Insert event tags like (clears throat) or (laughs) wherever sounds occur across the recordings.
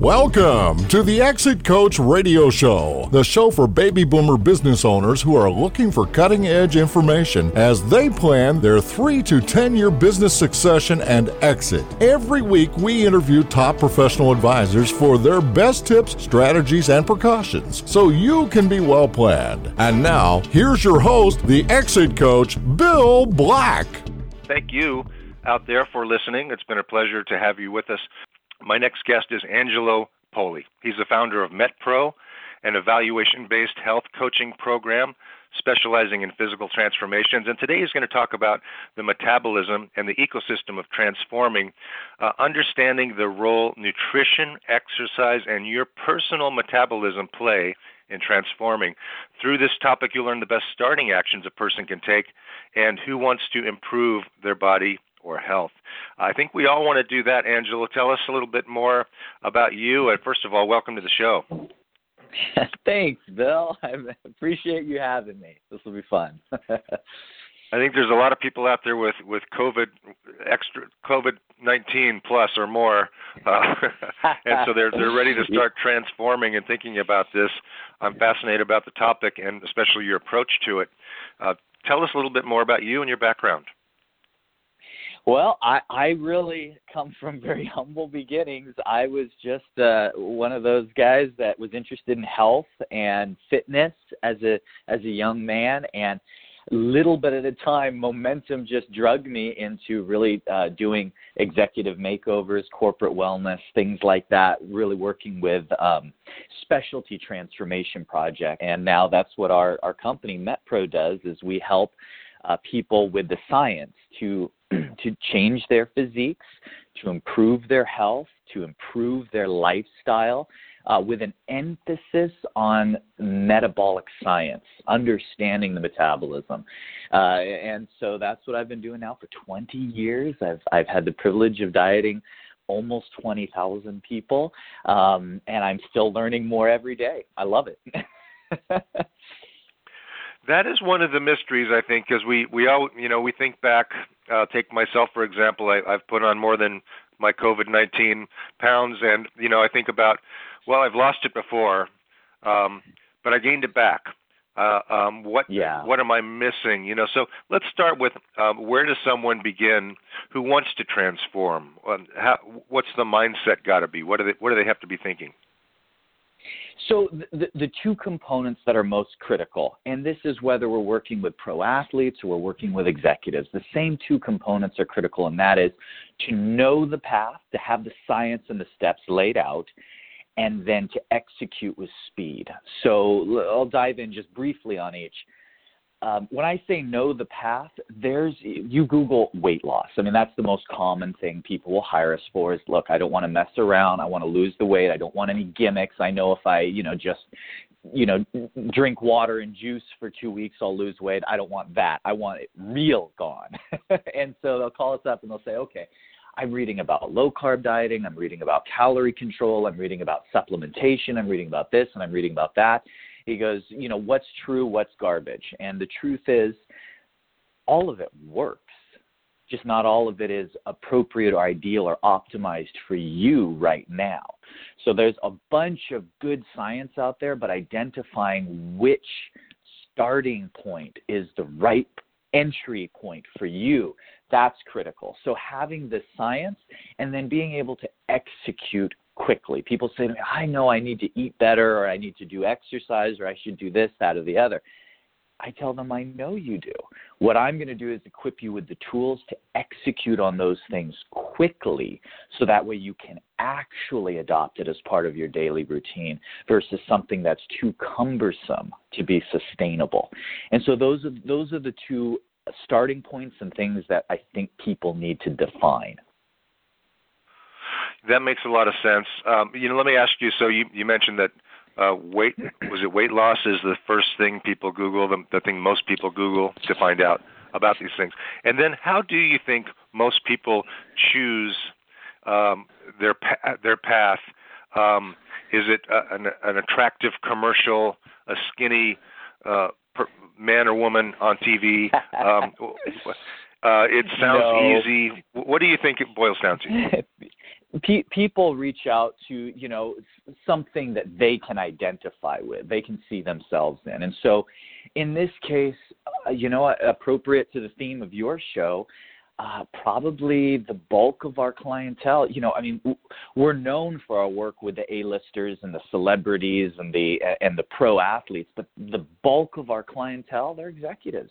Welcome to the Exit Coach Radio Show, the show for baby boomer business owners who are looking for cutting edge information as they plan their 3 to 10 year business succession and exit. Every week, we interview top professional advisors for their best tips, strategies, and precautions so you can be well planned. And now, here's your host, the Exit Coach, Bill Black. Thank you out there for listening. It's been a pleasure to have you with us. My next guest is Angelo Poli. He's the founder of MetPro, an evaluation based health coaching program specializing in physical transformations. And today he's going to talk about the metabolism and the ecosystem of transforming, uh, understanding the role nutrition, exercise, and your personal metabolism play in transforming. Through this topic, you'll learn the best starting actions a person can take and who wants to improve their body or health. I think we all want to do that, Angelo. Tell us a little bit more about you. And first of all, welcome to the show. (laughs) Thanks, Bill. I appreciate you having me. This will be fun. (laughs) I think there's a lot of people out there with with COVID extra COVID nineteen plus or more, uh, (laughs) and so they're they're ready to start transforming and thinking about this. I'm fascinated about the topic and especially your approach to it. Uh, tell us a little bit more about you and your background. Well, I, I really come from (laughs) very humble beginnings. I was just uh, one of those guys that was interested in health and fitness as a as a young man, and little bit at a time, momentum just drugged me into really uh, doing executive makeovers, corporate wellness, things like that. Really working with um, specialty transformation project, and now that's what our our company MetPro does. Is we help uh, people with the science to (clears throat) to change their physiques, to improve their health, to improve their lifestyle, uh, with an emphasis on metabolic science, understanding the metabolism. Uh, and so that's what I've been doing now for 20 years. I've I've had the privilege of dieting almost 20,000 people, um, and I'm still learning more every day. I love it. (laughs) that is one of the mysteries I think because we we all you know we think back uh, take myself for example I, I've put on more than my COVID nineteen pounds and you know I think about well I've lost it before um, but I gained it back. Uh, um, what yeah. what am I missing? You know so let's start with um, where does someone begin who wants to transform? Um, how, what's the mindset got to be? What do they what do they have to be thinking so the, the two components that are most critical, and this is whether we're working with pro athletes or we're working with executives, the same two components are critical, and that is to know the path, to have the science and the steps laid out, and then to execute with speed. So I'll dive in just briefly on each um, when I say know the path, there's you Google weight loss. I mean, that's the most common thing people will hire us for. Is look, I don't want to mess around. I want to lose the weight. I don't want any gimmicks. I know if I, you know, just you know, drink water and juice for two weeks, I'll lose weight. I don't want that. I want it real gone. (laughs) and so they'll call us up and they'll say, okay, I'm reading about low carb dieting. I'm reading about calorie control. I'm reading about supplementation. I'm reading about this and I'm reading about that. He goes, you know, what's true, what's garbage? And the truth is, all of it works. Just not all of it is appropriate or ideal or optimized for you right now. So there's a bunch of good science out there, but identifying which starting point is the right entry point for you that's critical. So having the science and then being able to execute quickly. People say to me, I know I need to eat better or I need to do exercise or I should do this, that, or the other. I tell them, I know you do. What I'm going to do is equip you with the tools to execute on those things quickly so that way you can actually adopt it as part of your daily routine versus something that's too cumbersome to be sustainable. And so those are, those are the two starting points and things that I think people need to define that makes a lot of sense. Um, you know, let me ask you. So you you mentioned that uh, weight was it weight loss is the first thing people Google, the, the thing most people Google to find out about these things. And then, how do you think most people choose um, their pa- their path? Um, is it a, an, an attractive commercial, a skinny uh, per, man or woman on TV? (laughs) Um, uh, it sounds no. easy. What do you think it boils down to? (laughs) Pe- people reach out to you know something that they can identify with, they can see themselves in, and so in this case, uh, you know, appropriate to the theme of your show, uh, probably the bulk of our clientele. You know, I mean, we're known for our work with the A-listers and the celebrities and the and the pro athletes, but the bulk of our clientele, they're executives.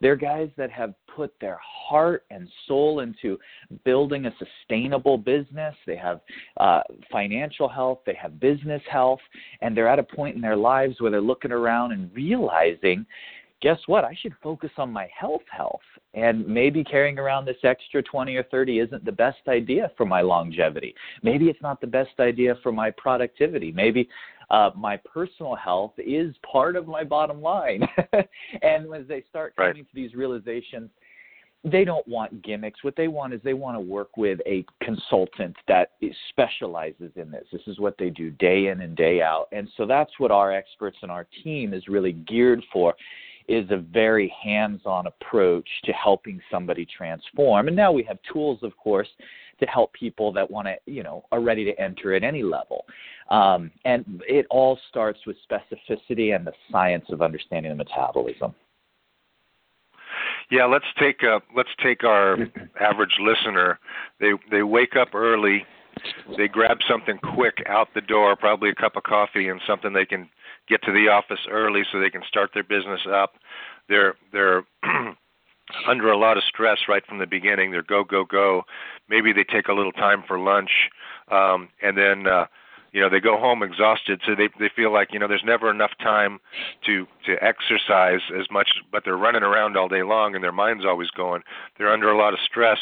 They're guys that have put their heart and soul into building a sustainable business. They have uh, financial health, they have business health, and they're at a point in their lives where they're looking around and realizing guess what? I should focus on my health health. And maybe carrying around this extra 20 or 30 isn't the best idea for my longevity. Maybe it's not the best idea for my productivity. Maybe uh, my personal health is part of my bottom line. (laughs) and as they start coming right. to these realizations, they don't want gimmicks. What they want is they want to work with a consultant that specializes in this. This is what they do day in and day out. And so that's what our experts and our team is really geared for is a very hands-on approach to helping somebody transform. And now we have tools, of course, to help people that want to, you know, are ready to enter at any level. Um, and it all starts with specificity and the science of understanding the metabolism. Yeah, let's take uh, let's take our (clears throat) average listener. They they wake up early, they grab something quick out the door, probably a cup of coffee and something they can get to the office early so they can start their business up. They're they're (clears throat) under a lot of stress right from the beginning. They're go go go. Maybe they take a little time for lunch, um, and then uh, you know they go home exhausted. So they they feel like you know there's never enough time to to exercise as much, but they're running around all day long and their mind's always going. They're under a lot of stress.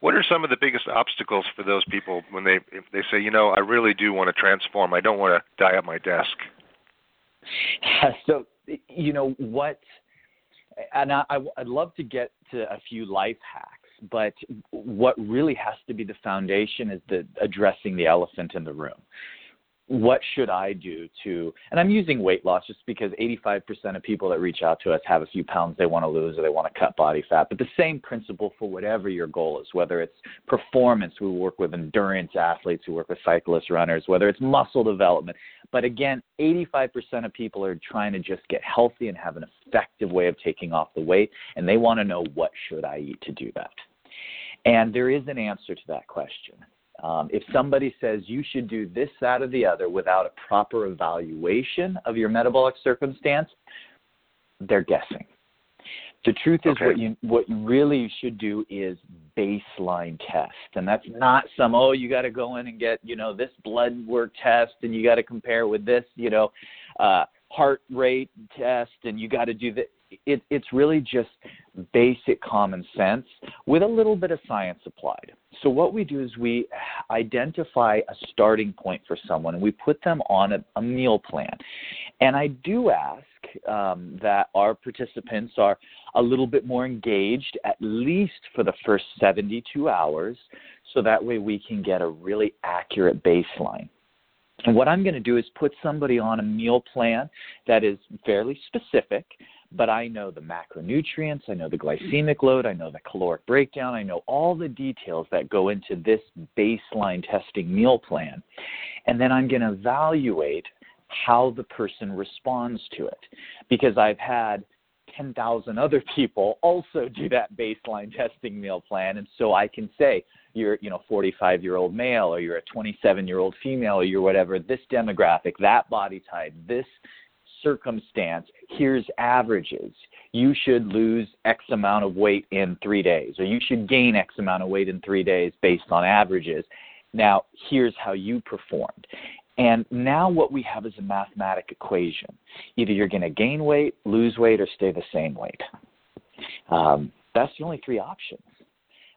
What are some of the biggest obstacles for those people when they if they say you know I really do want to transform. I don't want to die at my desk. (laughs) so you know what and I, i'd love to get to a few life hacks but what really has to be the foundation is the addressing the elephant in the room what should I do to, and I'm using weight loss just because 85% of people that reach out to us have a few pounds they want to lose or they want to cut body fat. But the same principle for whatever your goal is, whether it's performance, we work with endurance athletes, we work with cyclists, runners, whether it's muscle development. But again, 85% of people are trying to just get healthy and have an effective way of taking off the weight, and they want to know what should I eat to do that. And there is an answer to that question. Um, if somebody says you should do this, that, or the other without a proper evaluation of your metabolic circumstance, they're guessing. The truth is, okay. what you what you really should do is baseline test, and that's not some oh you got to go in and get you know this blood work test, and you got to compare with this you know uh, heart rate test, and you got to do that it, it's really just basic common sense with a little bit of science applied. So, what we do is we identify a starting point for someone and we put them on a, a meal plan. And I do ask um, that our participants are a little bit more engaged, at least for the first 72 hours, so that way we can get a really accurate baseline. And what I'm going to do is put somebody on a meal plan that is fairly specific but I know the macronutrients, I know the glycemic load, I know the caloric breakdown, I know all the details that go into this baseline testing meal plan. And then I'm going to evaluate how the person responds to it because I've had 10,000 other (laughs) people also do that baseline testing meal plan and so I can say you're you know 45 year old male or you're a 27 year old female or you're whatever this demographic that body type this circumstance, here's averages. You should lose X amount of weight in three days, or you should gain X amount of weight in three days based on averages. Now, here's how you performed. And now what we have is a mathematic equation. Either you're going to gain weight, lose weight, or stay the same weight. Um, that's the only three options.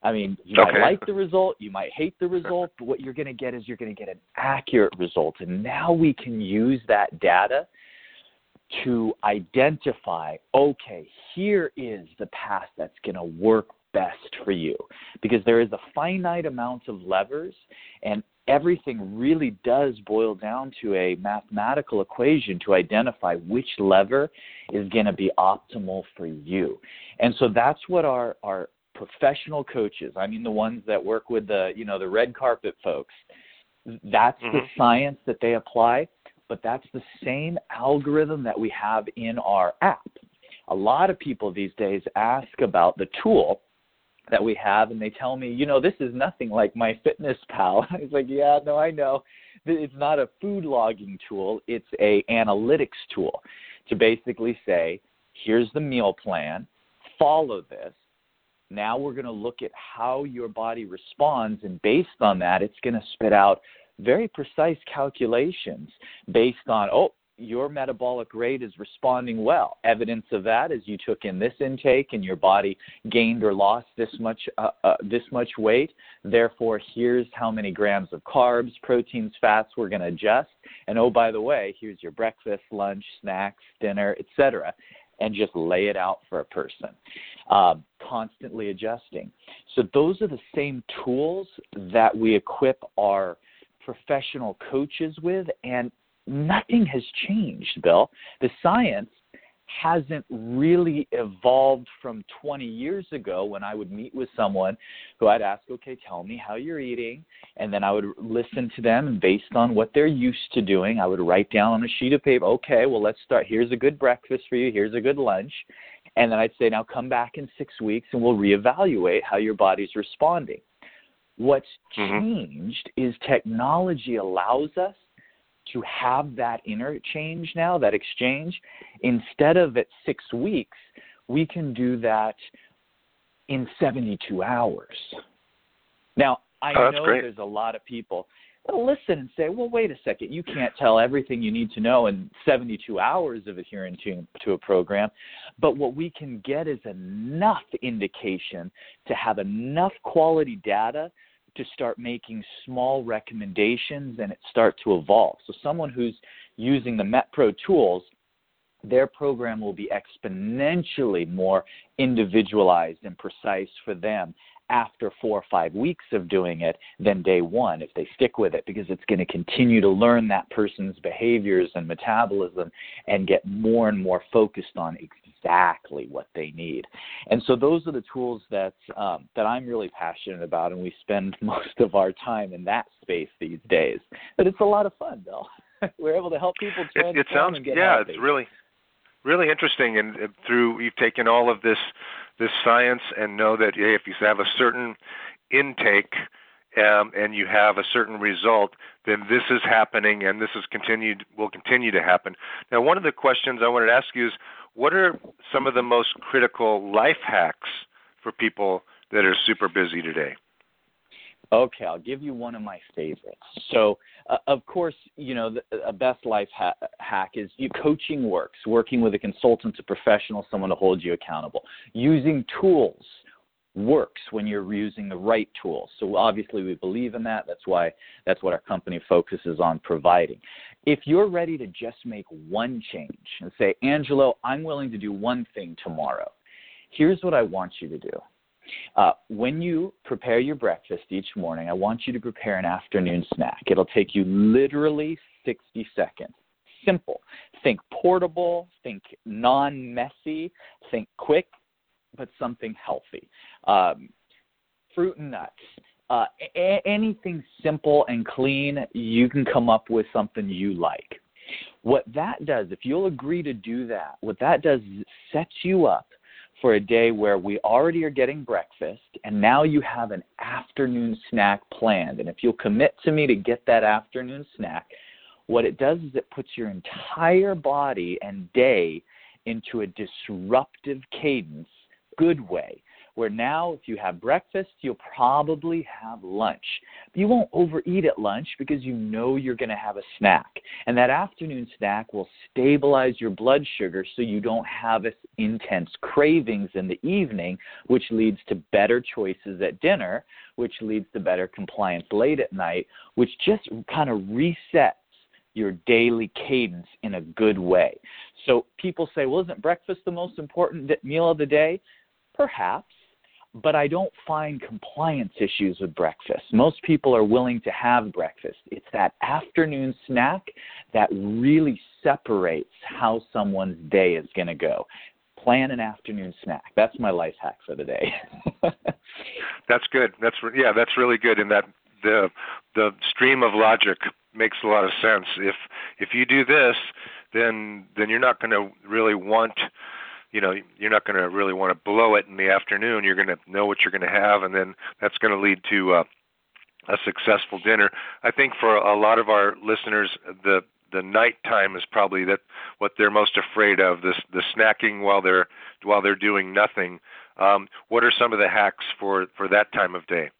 I mean, you okay. might like the result, you might hate the result, but what you're going to get is you're going to get an accurate result. And now we can use that data to identify okay, here is the path that's going to work best for you. Because there is a finite amount of levers, and everything really does boil down to a mathematical equation to identify which lever is going to be optimal for you. And so that's what our, our professional coaches, I mean the ones that work with the, you know, the red carpet folks, that's mm-hmm. the science that they apply, but that's the same algorithm that we have in our app. A lot of people these days ask about the tool that we have and they tell me, you know, this is nothing like my fitness pal. (laughs) I like, yeah, no, I know. It's not a food logging tool, it's a analytics tool to basically say, here's the meal plan, follow this. Now we're going to look at how your body responds and based on that it's going to spit out very precise calculations based on, oh, your metabolic rate is responding well. Evidence of that is you took in this intake and your body gained or lost this much uh, uh, this much weight. Therefore, here's how many grams of carbs, proteins, fats we're going to adjust. And oh, by the way, here's your breakfast, lunch, snacks, dinner, etc. And just lay it out for a person, uh, constantly adjusting. So those are the same tools that we equip our professional coaches with, and nothing has changed, Bill. The science hasn't really evolved from 20 years ago when I would meet with someone who I'd ask, okay, tell me how you're eating. And then I would listen to them, and based on what they're used to doing, I would write down on a sheet of paper, okay, well, let's start. Here's a good breakfast for you, here's a good lunch. And then I'd say, now come back in six weeks and we'll reevaluate how your body's responding. What's mm-hmm. changed is technology allows us to have that interchange now, that exchange, instead of at six weeks, we can do that in 72 hours. Now, I oh, know great. there's a lot of people that listen and say, well, wait a second, you can't tell everything you need to know in 72 hours of adhering to, to a program. But what we can get is enough indication to have enough quality data to start making small recommendations and it start to evolve. So someone who's using the MetPro tools, their program will be exponentially more individualized and precise for them after four or five weeks of doing it than day one if they stick with it because it's going to continue to learn that person's behaviors and metabolism and get more and more focused on exactly what they need. And so those are the tools that um, that I'm really passionate about, and we spend (laughs) most of our time in that space these days. But it's a lot of fun, though. (laughs) We're able to help people transform it, it sounds, and get yeah, healthy. it's really really interesting, and through you've taken all of this this science and know that if you have a certain intake um, and you have a certain result, then this is happening and this is continued will continue to happen. Now, one of the questions I wanted to ask you is, what are some of the most critical life hacks for people that are super busy today? Okay, I'll give you one of my favorites. So, uh, of course, you know, the, a best life ha- hack is you, coaching works, working with a consultant, a professional, someone to hold you accountable. Using tools works when you're using the right tools. So obviously we believe in that. That's why that's what our company focuses on providing. If you're ready to just make one change and say, Angelo, I'm willing to do one thing tomorrow. Here's what I want you to do. Uh, when you prepare your breakfast each morning, I want you to prepare an afternoon snack. It'll take you literally 60 seconds. Simple. Think portable, think non messy, think quick, but something healthy. Um, fruit and nuts. Uh, a- anything simple and clean, you can come up with something you like. What that does, if you'll agree to do that, what that does is it sets you up for a day where we already are getting breakfast and now you have an afternoon snack planned. And if you'll commit to me to get that afternoon snack, what it does is it puts your entire body and day into a disruptive cadence, good way, Where now, if you have breakfast, you'll probably have lunch. You won't overeat at lunch because you know you're going to have a snack. And that afternoon snack will stabilize your blood sugar so you don't have intense cravings in the evening, which leads to better choices at dinner, which leads to better compliance late at night, which just kind of resets your daily cadence in a good way. So people say, well, isn't breakfast the most important meal of the day? Perhaps, but I don't find compliance issues with breakfast. Most people are willing to have breakfast. It's that afternoon snack that really separates how someone's day is going to go. Plan an afternoon snack. That's my life hack for the day. (laughs) that's good. That's yeah, that's really good And that the the stream of logic makes a lot of sense. If if you do this, then then you're not going to really want you know you're not going to really want to blow it in the afternoon. You're going to know what you're going to have and then that's going to lead to uh, a successful dinner. I think for a lot of our listeners the the night time is probably that what they're most afraid of this the snacking while they're while they're doing nothing. Um, what are some of the hacks for for that time of day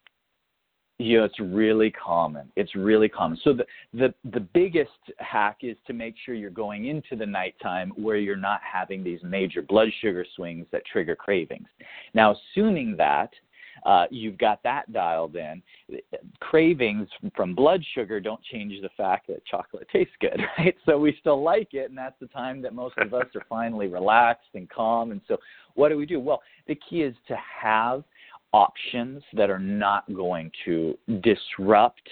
yeah, it's really common. It's really common. So the, the the biggest hack is to make sure you're going into the nighttime where you're not having these major blood sugar swings that trigger cravings. Now, assuming that uh, you've got that dialed in, cravings from blood sugar don't change the fact that chocolate tastes good, (laughs) right? So we still like it, and that's the time that most of us are finally (laughs) relaxed and calm. And so, what do we do? Well, the key is to have options that are not going to disrupt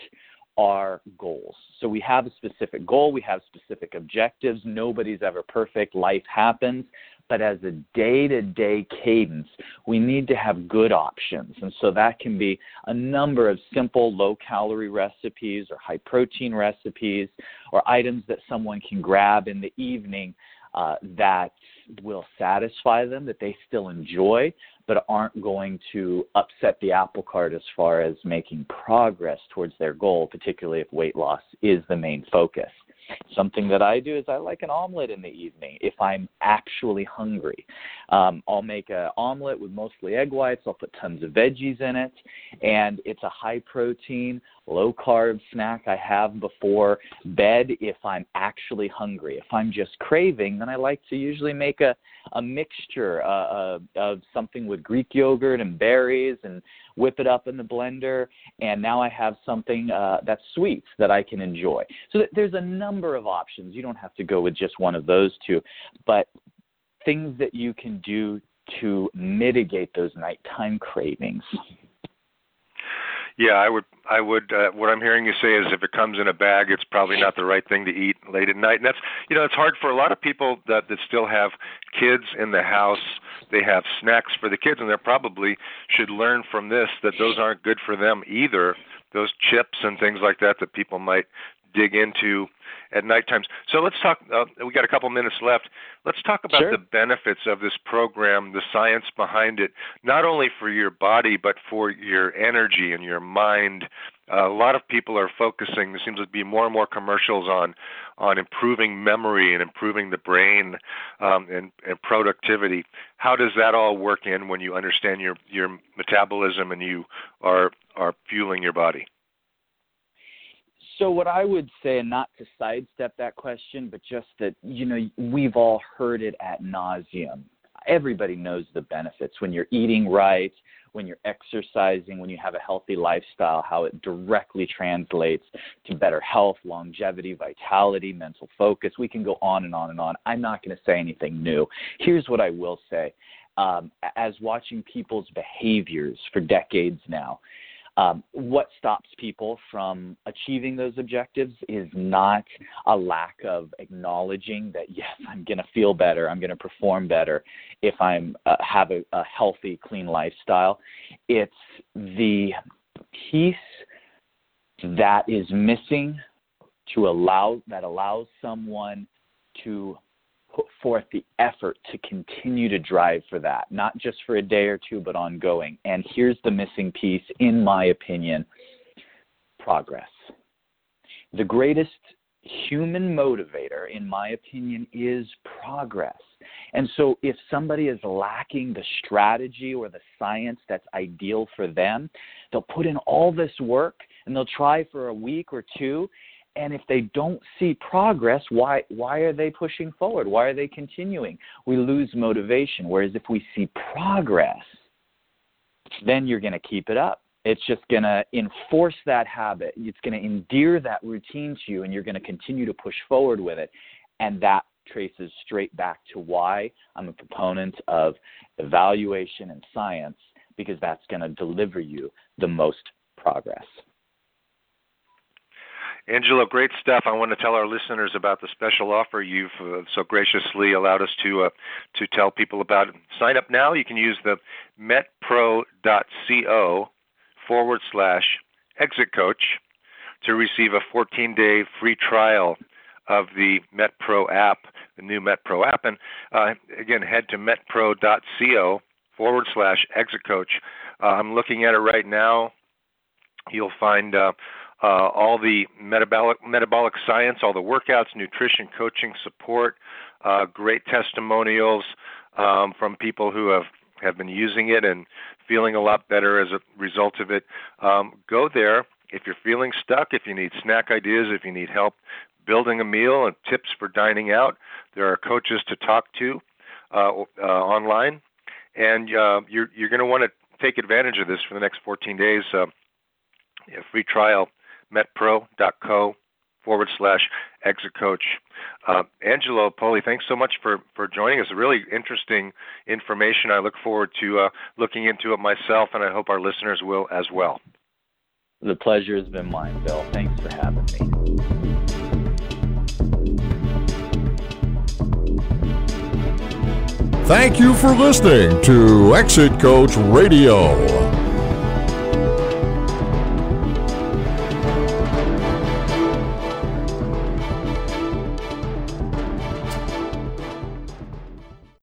our goals. So we have a specific goal, we have specific objectives. Nobody's ever perfect, life happens. But as a day to day cadence, we need to have good options. And so that can be a number of simple low calorie recipes or high protein recipes or items that someone can grab in the evening uh, that will satisfy them, that they still enjoy, but aren't going to upset the apple cart as far as making progress towards their goal, particularly if weight loss is the main focus. Something that I do is I like an omelet in the evening if I'm actually hungry. Um, I'll make an omelet with mostly egg whites. I'll put tons of veggies in it, and it's a high protein, low carb snack I have before bed if I'm actually hungry. If I'm just craving, then I like to usually make a a mixture uh, uh, of something with Greek yogurt and berries and whip it up in the blender, and now I have something uh, that's sweet that I can enjoy. So there's a number of options. You don't have to go with just one of those two, but things that you can do to mitigate those nighttime cravings. Yeah, I would. I would. Uh, what I'm hearing you say is, if it comes in a bag, it's probably not the right thing to eat late at night. And that's, you know, it's hard for a lot of people that that still have kids in the house. They have snacks for the kids, and they probably should learn from this that those aren't good for them either. Those chips and things like that that people might dig into at night times. So let's talk. Uh, we got a couple minutes left. Let's talk about sure. the benefits of this program, the science behind it, not only for your body but for your energy and your mind. Uh, a lot of people are focusing. There seems to be more and more commercials on on improving memory and improving the brain um, and, and productivity. How does that all work in when you understand your your metabolism and you are are fueling your body? So what I would say, and not to sidestep that question, but just that you know we've all heard it at nauseum. Everybody knows the benefits when you're eating right, when you're exercising, when you have a healthy lifestyle, how it directly translates to better health, longevity, vitality, mental focus. We can go on and on and on. I'm not going to say anything new. Here's what I will say. Um, as watching people's behaviors for decades now, um, what stops people from achieving those objectives is not a lack of acknowledging that yes, I'm going to feel better, I'm going to perform better if I'm uh, have a, a healthy, clean lifestyle. It's the piece that is missing to allow that allows someone to put forth the effort to continue to drive for that, not just for a day or two, but ongoing. And here's the missing piece, in my opinion progress. The greatest human motivator, in my opinion, is progress. And so, if somebody is lacking the strategy or the science that's ideal for them, they'll put in all this work and they'll try for a week or two. And if they don't see progress, why why are they pushing forward? Why are they continuing? We lose motivation. Whereas if we see progress, then you're going to keep it up. It's just going to enforce that habit. It's going to endear that routine to you, and you're going to continue to push forward with it. And that traces straight back to why I'm a proponent of evaluation and science, because that's going to deliver you the most progress. Angelo, great stuff. I want to tell our listeners about the special offer you've uh, so graciously allowed us to uh, to tell people about. Sign up now. You can use the metpro.co forward slash exit coach to receive a 14 day free trial of the MetPro app, the new MetPro app. And uh, again, head to metpro.co forward slash exit coach. Uh, I'm looking at it right now. You'll find uh, uh, all the metabolic metabolic science, all the workouts, nutrition, coaching, support, uh, great testimonials um, from people who have have been using it and feeling a lot better as a result of it. Um, go there if you're feeling stuck, if you need snack ideas, if you need help building a meal and tips for dining out. There are coaches to talk to uh, uh, online, and uh, you're you're going to want to take advantage of this for the next 14 days. Uh, a free trial, metpro.co forward slash exit coach. Uh, Angelo Poli, thanks so much for, for joining us. Really interesting information. I look forward to uh, looking into it myself, and I hope our listeners will as well. The pleasure has been mine, Bill. Thanks for having me. Thank you for listening to Exit Coach Radio.